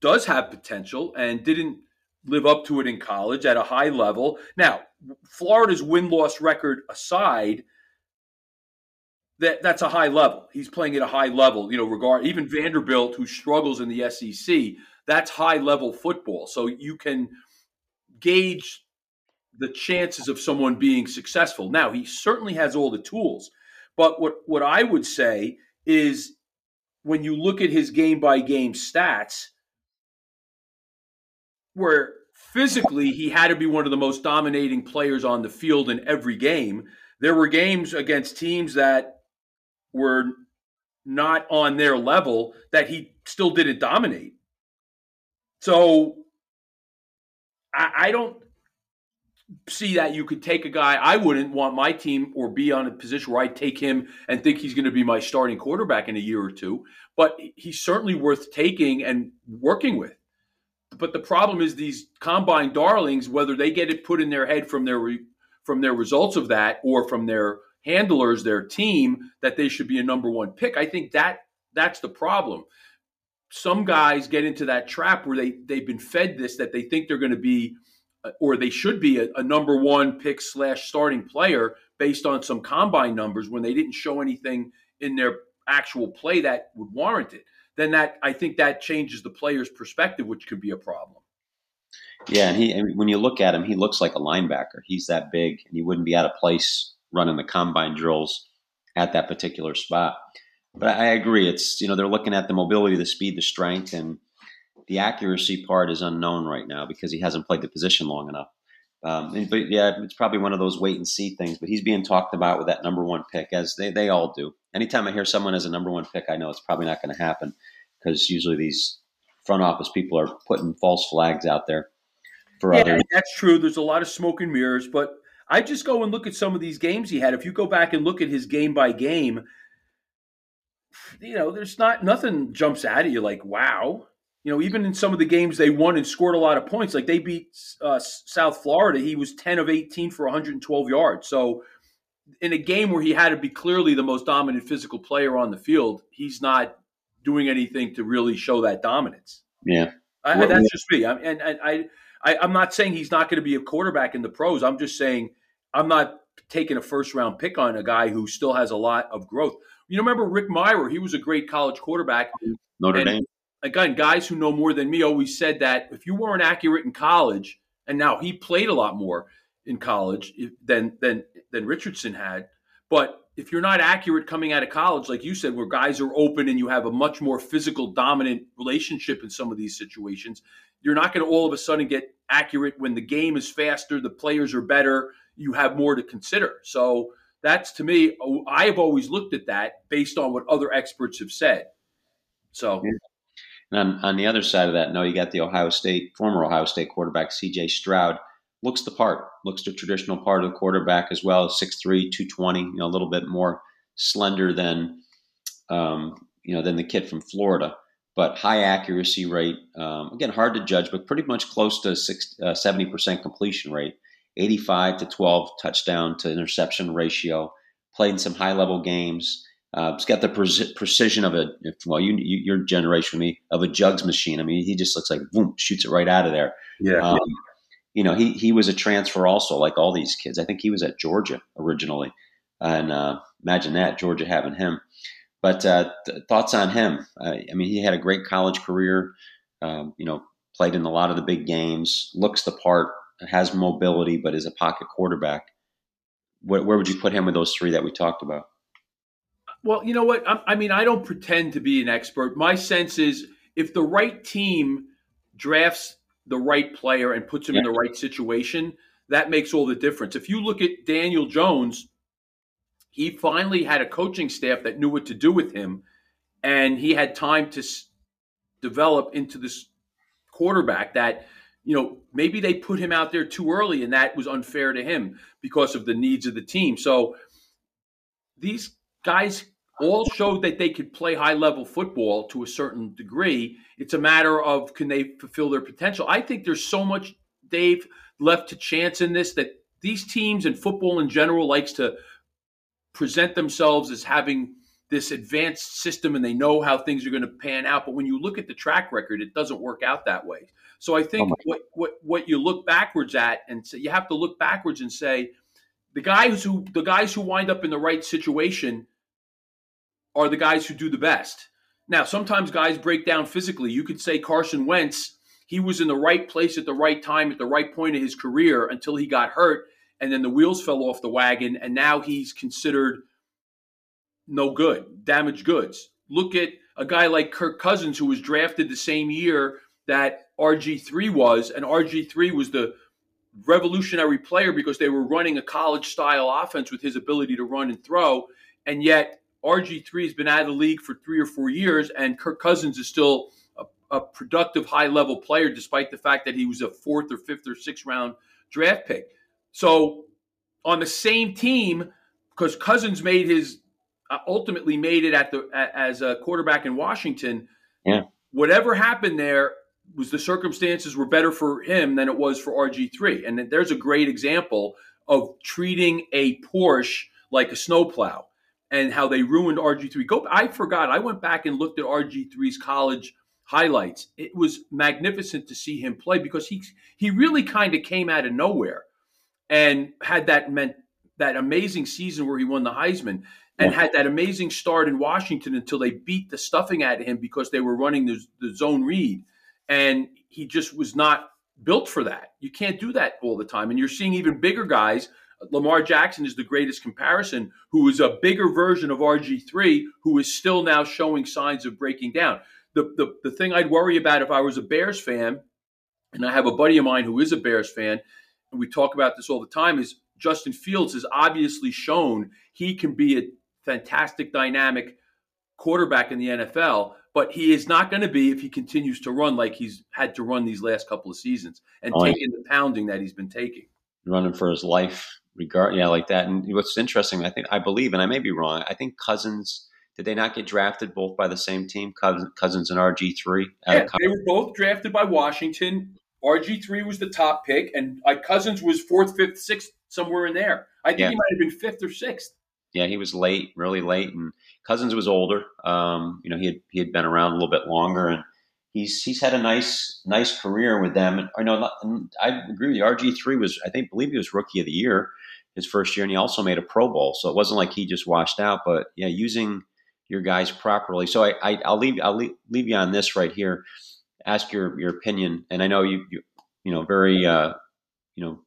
Speaker 2: does have potential and didn't live up to it in college at a high level. Now, Florida's win loss record aside, that that's a high level. He's playing at a high level, you know, regard even Vanderbilt who struggles in the SEC, that's high level football. So you can gauge the chances of someone being successful. Now, he certainly has all the tools. But what, what I would say is when you look at his game by game stats, where physically he had to be one of the most dominating players on the field in every game, there were games against teams that were not on their level that he still didn't dominate. So I, I don't see that you could take a guy. I wouldn't want my team or be on a position where I take him and think he's going to be my starting quarterback in a year or two. But he's certainly worth taking and working with. But the problem is these combine darlings, whether they get it put in their head from their re, from their results of that or from their handlers, their team, that they should be a number one pick. I think that that's the problem some guys get into that trap where they they've been fed this that they think they're going to be uh, or they should be a, a, number one pick slash starting player based on some combine numbers when they didn't show anything in their actual play that would warrant it then that i think that changes the player's perspective which could be a problem
Speaker 1: yeah and he when you look at him he looks like a linebacker he's that big and he wouldn't be out of place running the combine drills at that particular spot but I agree. It's you know they're looking at the mobility, the speed, the strength, and the accuracy part is unknown right now because he hasn't played the position long enough. Um, and, but yeah, it's probably one of those wait and see things. But he's being talked about with that number one pick, as they, they all do. Anytime I hear someone as a number one pick, I know it's probably not going to happen because usually these front office people are putting false flags out there for
Speaker 2: yeah,
Speaker 1: others.
Speaker 2: That's true. There's a lot of smoke and mirrors, but I just go and look at some of these games he had. If you go back and look at his game by game, you know, there's not nothing jumps out at you like wow. You know, even in some of the games they won and scored a lot of points, like they beat uh, South Florida, he was 10 of 18 for 112 yards. So, in a game where he had to be clearly the most dominant physical player on the field, he's not doing anything to really show that dominance.
Speaker 1: Yeah,
Speaker 2: I, well, that's yeah. just me. I, and, and I, I, I'm not saying he's not going to be a quarterback in the pros. I'm just saying I'm not taking a first round pick on a guy who still has a lot of growth. You know, remember Rick Mirer? He was a great college quarterback.
Speaker 1: Notre and Dame.
Speaker 2: Again, guys who know more than me always said that if you weren't accurate in college, and now he played a lot more in college than than than Richardson had, but if you're not accurate coming out of college, like you said, where guys are open and you have a much more physical dominant relationship in some of these situations, you're not going to all of a sudden get accurate when the game is faster, the players are better, you have more to consider. So that's to me, oh, I have always looked at that based on what other experts have said. So.
Speaker 1: And on, on, the other side of that, no, you got the Ohio State former Ohio State quarterback C.J. Stroud looks the part, looks the traditional part of the quarterback as well, 6'3", 220, you know, a little bit more slender than um, you know than the kid from Florida, but high accuracy rate. Um, again, hard to judge, but pretty much close to 70 uh, percent completion rate 85 to 12 touchdown to interception ratio. Played in some high level games. Uh, he's got the pre- precision of a well, you, you your generation me of a jugs machine. I mean, he just looks like boom, shoots it right out of there.
Speaker 2: Yeah. Um,
Speaker 1: you know, he he was a transfer also, like all these kids. I think he was at Georgia originally, and uh, imagine that Georgia having him. But uh, th- thoughts on him? Uh, I mean, he had a great college career. Um, you know, played in a lot of the big games. Looks the part. Has mobility, but is a pocket quarterback. Where, where would you put him with those three that we talked about?
Speaker 2: Well, you know what? I, I mean, I don't pretend to be an expert. My sense is if the right team drafts the right player and puts him yeah. in the right situation, that makes all the difference. If you look at Daniel Jones, he finally had a coaching staff that knew what to do with him, and he had time to s- develop into this quarterback that you know maybe they put him out there too early and that was unfair to him because of the needs of the team so these guys all showed that they could play high level football to a certain degree. It's a matter of can they fulfill their potential. I think there's so much, Dave, left to chance in this that these teams and football in general likes to present themselves as having this advanced system and they know how things are going to pan out. But when you look at the track record, it doesn't work out that way. So I think oh what, what what you look backwards at and say, you have to look backwards and say the guys who the guys who wind up in the right situation are the guys who do the best. Now, sometimes guys break down physically. You could say Carson Wentz, he was in the right place at the right time at the right point of his career until he got hurt, and then the wheels fell off the wagon, and now he's considered no good, damaged goods. Look at a guy like Kirk Cousins, who was drafted the same year that RG3 was, and RG3 was the revolutionary player because they were running a college style offense with his ability to run and throw. And yet RG3 has been out of the league for three or four years, and Kirk Cousins is still a, a productive high level player, despite the fact that he was a fourth or fifth or sixth round draft pick. So on the same team, because Cousins made his uh, ultimately made it at the as a quarterback in Washington.
Speaker 1: Yeah.
Speaker 2: Whatever happened there was the circumstances were better for him than it was for RG3. And there's a great example of treating a Porsche like a snowplow and how they ruined RG3. Go I forgot. I went back and looked at RG3's college highlights. It was magnificent to see him play because he he really kind of came out of nowhere and had that meant that amazing season where he won the Heisman and had that amazing start in Washington until they beat the stuffing out of him because they were running the, the zone read and he just was not built for that. You can't do that all the time and you're seeing even bigger guys Lamar Jackson is the greatest comparison, who is a bigger version of RG3, who is still now showing signs of breaking down. The, the, the thing I'd worry about if I was a Bears fan, and I have a buddy of mine who is a Bears fan, and we talk about this all the time, is Justin Fields has obviously shown he can be a fantastic dynamic quarterback in the NFL, but he is not going to be if he continues to run like he's had to run these last couple of seasons and oh, taking the pounding that he's been taking.
Speaker 1: Running for his life regard yeah like that and what's interesting i think i believe and i may be wrong i think cousins did they not get drafted both by the same team cousins and rg3
Speaker 2: yeah, they were both drafted by washington rg3 was the top pick and cousins was fourth fifth sixth somewhere in there i think yeah. he might have been fifth or sixth
Speaker 1: yeah he was late really late and cousins was older um, you know he had, he had been around a little bit longer and he's he's had a nice nice career with them. And I know I agree with you. RG three was I think believe he was rookie of the year his first year, and he also made a Pro Bowl. So it wasn't like he just washed out. But yeah, using your guys properly. So I, I will leave I'll leave, leave, you on this right here. Ask your your opinion, and I know you you you know very uh, you know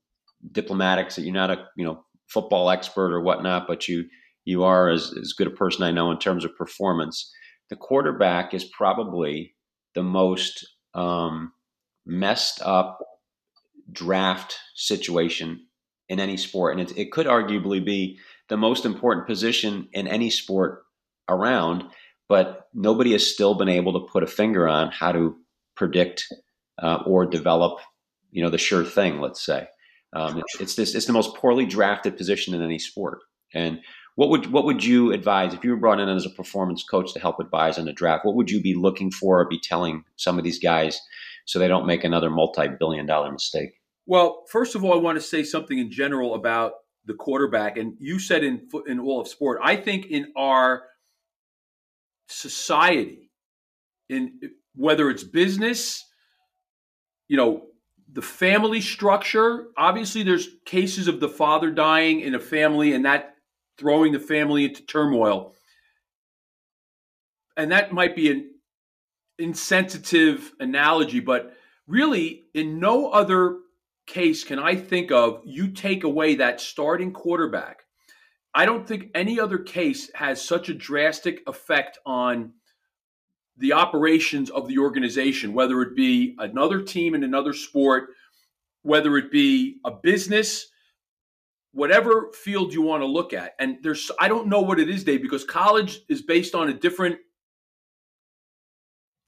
Speaker 1: diplomatic. So you're not a you know football expert or whatnot, but you you are as as good a person I know in terms of performance. The quarterback is probably the most um, messed up draft situation in any sport. And it, it could arguably be the most important position in any sport around, but nobody has still been able to put a finger on how to predict uh, or develop, you know, the sure thing. Let's say um, it's, it's, this. It's the most poorly drafted position in any sport. And what would what would you advise if you were brought in as a performance coach to help advise on the draft? What would you be looking for or be telling some of these guys so they don't make another multi-billion dollar mistake?
Speaker 2: Well, first of all, I want to say something in general about the quarterback. And you said in in all of sport, I think in our society, in whether it's business, you know, the family structure. Obviously, there's cases of the father dying in a family and that throwing the family into turmoil. And that might be an insensitive analogy, but really, in no other case can I think of you take away that starting quarterback. I don't think any other case has such a drastic effect on the operations of the organization, whether it be another team in another sport, whether it be a business, whatever field you want to look at. And there's, I don't know what it is, Dave, because college is based on a different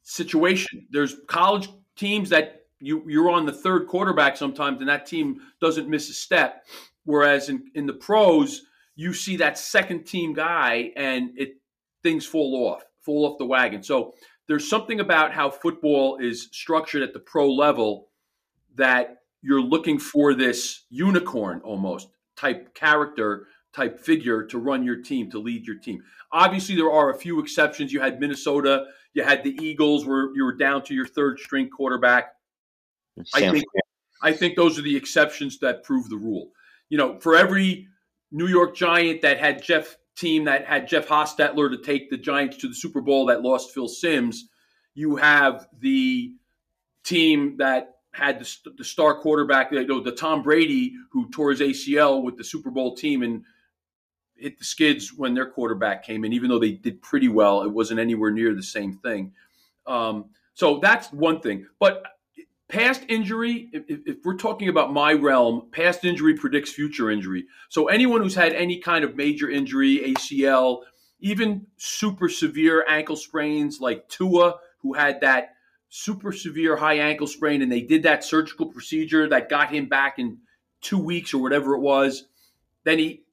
Speaker 2: situation. There's college teams that you you're on the third quarterback sometimes, and that team doesn't miss a step. Whereas in, in the pros, you see that second team guy, and it things fall off, fall off the wagon. So there's something about how football is structured at the pro level that you're looking for this unicorn almost type character type figure to run your team to lead your team obviously there are a few exceptions you had minnesota you had the eagles where you were down to your third string quarterback I think I think those are the exceptions that prove the rule. You know, for every New York Giant that had Jeff team that had Jeff Hostetler to take the Giants to the Super Bowl that lost Phil Simms, you have the team that had the, the star quarterback, you know, the Tom Brady who tore his ACL with the Super Bowl team and hit the skids when their quarterback came in. Even though they did pretty well, it wasn't anywhere near the same thing. Um, so that's one thing. But past injury, if, if, we're talking about my realm, past injury predicts future injury. So anyone who's had any kind of major injury, ACL, even super severe ankle sprains like Tua, who had that super severe high ankle sprain, and they did that surgical procedure that got him back in two weeks or whatever it was, then he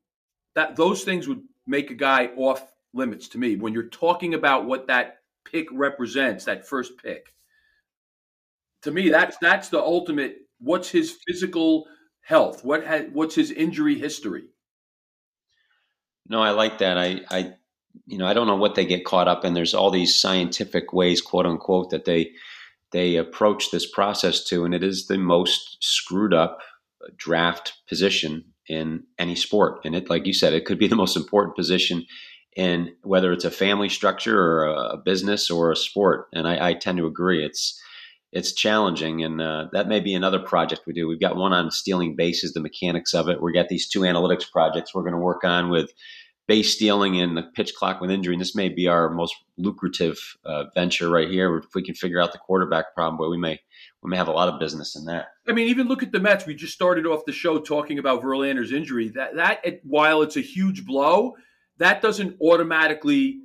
Speaker 2: that those things would make a guy off limits to me. When you're talking about what that pick represents, that first pick to me, that's that's the ultimate. What's his physical health? What has, what's his injury history?
Speaker 1: No, I like that. I, I, you know, I don't know what they get caught up in. There's all these scientific ways, quote unquote, that they they approach this process to, and it is the most screwed up draft position in any sport. And it, like you said, it could be the most important position in whether it's a family structure or a business or a sport. And I, I tend to agree. It's it's challenging, and uh, that may be another project we do. We've got one on stealing bases, the mechanics of it. We've got these two analytics projects we're going to work on with base stealing and the pitch clock with injury. And this may be our most lucrative uh, venture right here. If we can figure out the quarterback problem, but we may we may have a lot of business in that.
Speaker 2: I mean, even look at the Mets. We just started off the show talking about Verlander's injury. That that while it's a huge blow, that doesn't automatically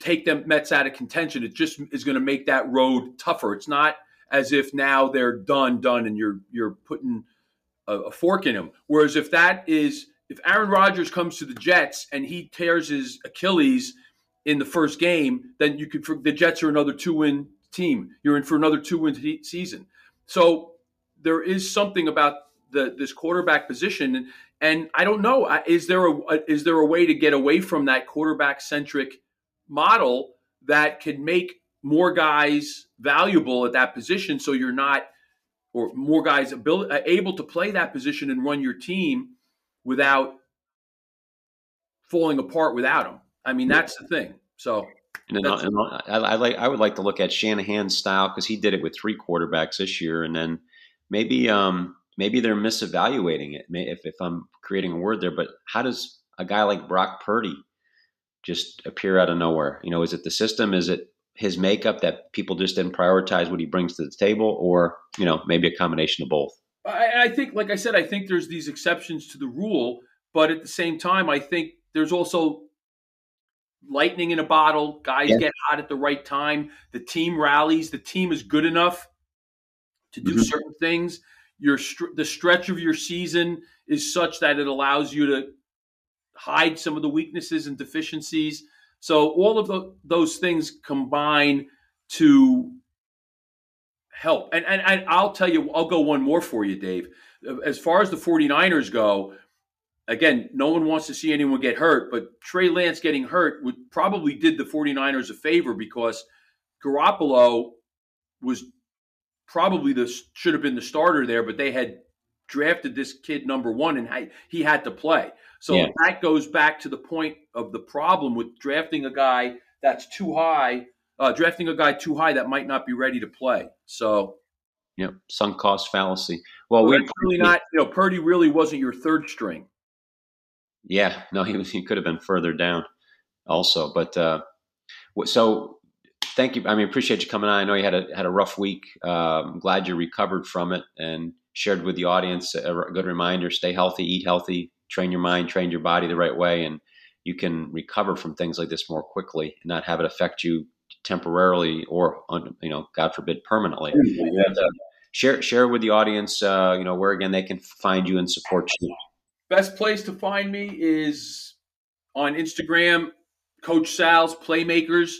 Speaker 2: take them Mets out of contention. It just is going to make that road tougher. It's not as if now they're done, done, and you're you're putting a, a fork in them. Whereas if that is if Aaron Rodgers comes to the Jets and he tears his Achilles in the first game, then you could the Jets are another two win team. You're in for another two win season. So there is something about the this quarterback position, and, and I don't know. Is there a is there a way to get away from that quarterback centric? Model that can make more guys valuable at that position so you're not or more guys able, able to play that position and run your team without falling apart without them. I mean, that's the thing. So,
Speaker 1: and, and I, I, like I would like to look at Shanahan's style because he did it with three quarterbacks this year, and then maybe um, maybe they're misevaluating it. If if I'm creating a word there, but how does a guy like Brock Purdy just appear out of nowhere? You know, is it the system? Is it his makeup that people just didn't prioritize what he brings to the table, or you know, maybe a combination of both?
Speaker 2: I, I think, like I said, I think there's these exceptions to the rule, but at the same time, I think there's also lightning in a bottle. Guys yeah. get hot at the right time. The team rallies. The team is good enough to do mm-hmm. certain things. Your the stretch of your season is such that it allows you to hide some of the weaknesses and deficiencies. So all of the, those things combine to help. And, and and I'll tell you, I'll go one more for you, Dave. As far as the 49ers go, again, no one wants to see anyone get hurt, but Trey Lance getting hurt would probably did the 49ers a favor because Garoppolo was probably the should have been the starter there, but they had drafted this kid number one and he had to play. So yeah. that goes back to the point of the problem with drafting a guy that's too high, uh, drafting a guy too high that might not be ready to play. So,
Speaker 1: yeah, sunk cost fallacy. Well,
Speaker 2: we really not. You know, Purdy really wasn't your third string.
Speaker 1: Yeah, no, he was. He could have been further down, also. But uh, so, thank you. I mean, appreciate you coming on. I know you had a had a rough week. Uh, I'm glad you recovered from it and shared with the audience a good reminder: stay healthy, eat healthy, train your mind, train your body the right way, and you can recover from things like this more quickly and not have it affect you temporarily or you know god forbid permanently. Yeah. and, uh, share share with the audience uh, you know where again they can find you and support you.
Speaker 2: Best place to find me is on instagram coach sal's playmakers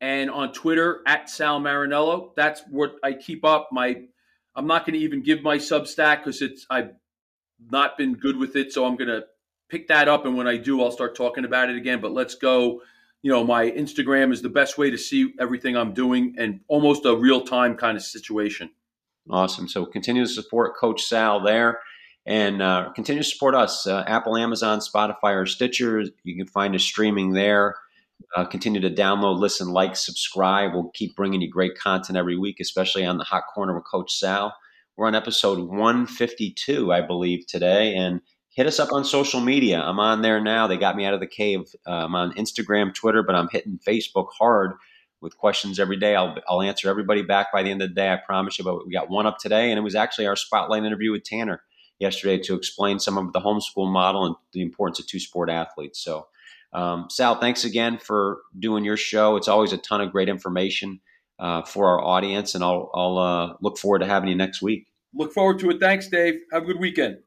Speaker 2: and on twitter at sal marinello. That's what i keep up. My i'm not going to even give my substack because it's i've not been good with it so i'm going to pick that up, and when I do, I'll start talking about it again. But let's go. You know, my Instagram is the best way to see everything I'm doing and almost a real time kind of situation.
Speaker 1: Awesome. So continue to support Coach Sal there and uh, continue to support us. Uh, Apple, Amazon, Spotify, or Stitcher. You can find us streaming there. Uh, continue to download, listen, like, subscribe. We'll keep bringing you great content every week, especially on the Hot Corner with Coach Sal. We're on episode 152, I believe, today. And hit us up on social media. I'm on there now. They got me out of the cave. Uh, I'm on Instagram, Twitter, but I'm hitting Facebook hard with questions every day. I'll, I'll answer everybody back by the end of the day. I promise you. But we got one up today, and it was actually our spotlight interview with Tanner yesterday to explain some of the homeschool model and the importance of two sport athletes. So, um, Sal, thanks again for doing your show. It's always a ton of great information uh, for our audience, and I'll, I'll uh, look forward to having you next week.
Speaker 2: Look forward to it. Thanks, Dave. Have a good weekend.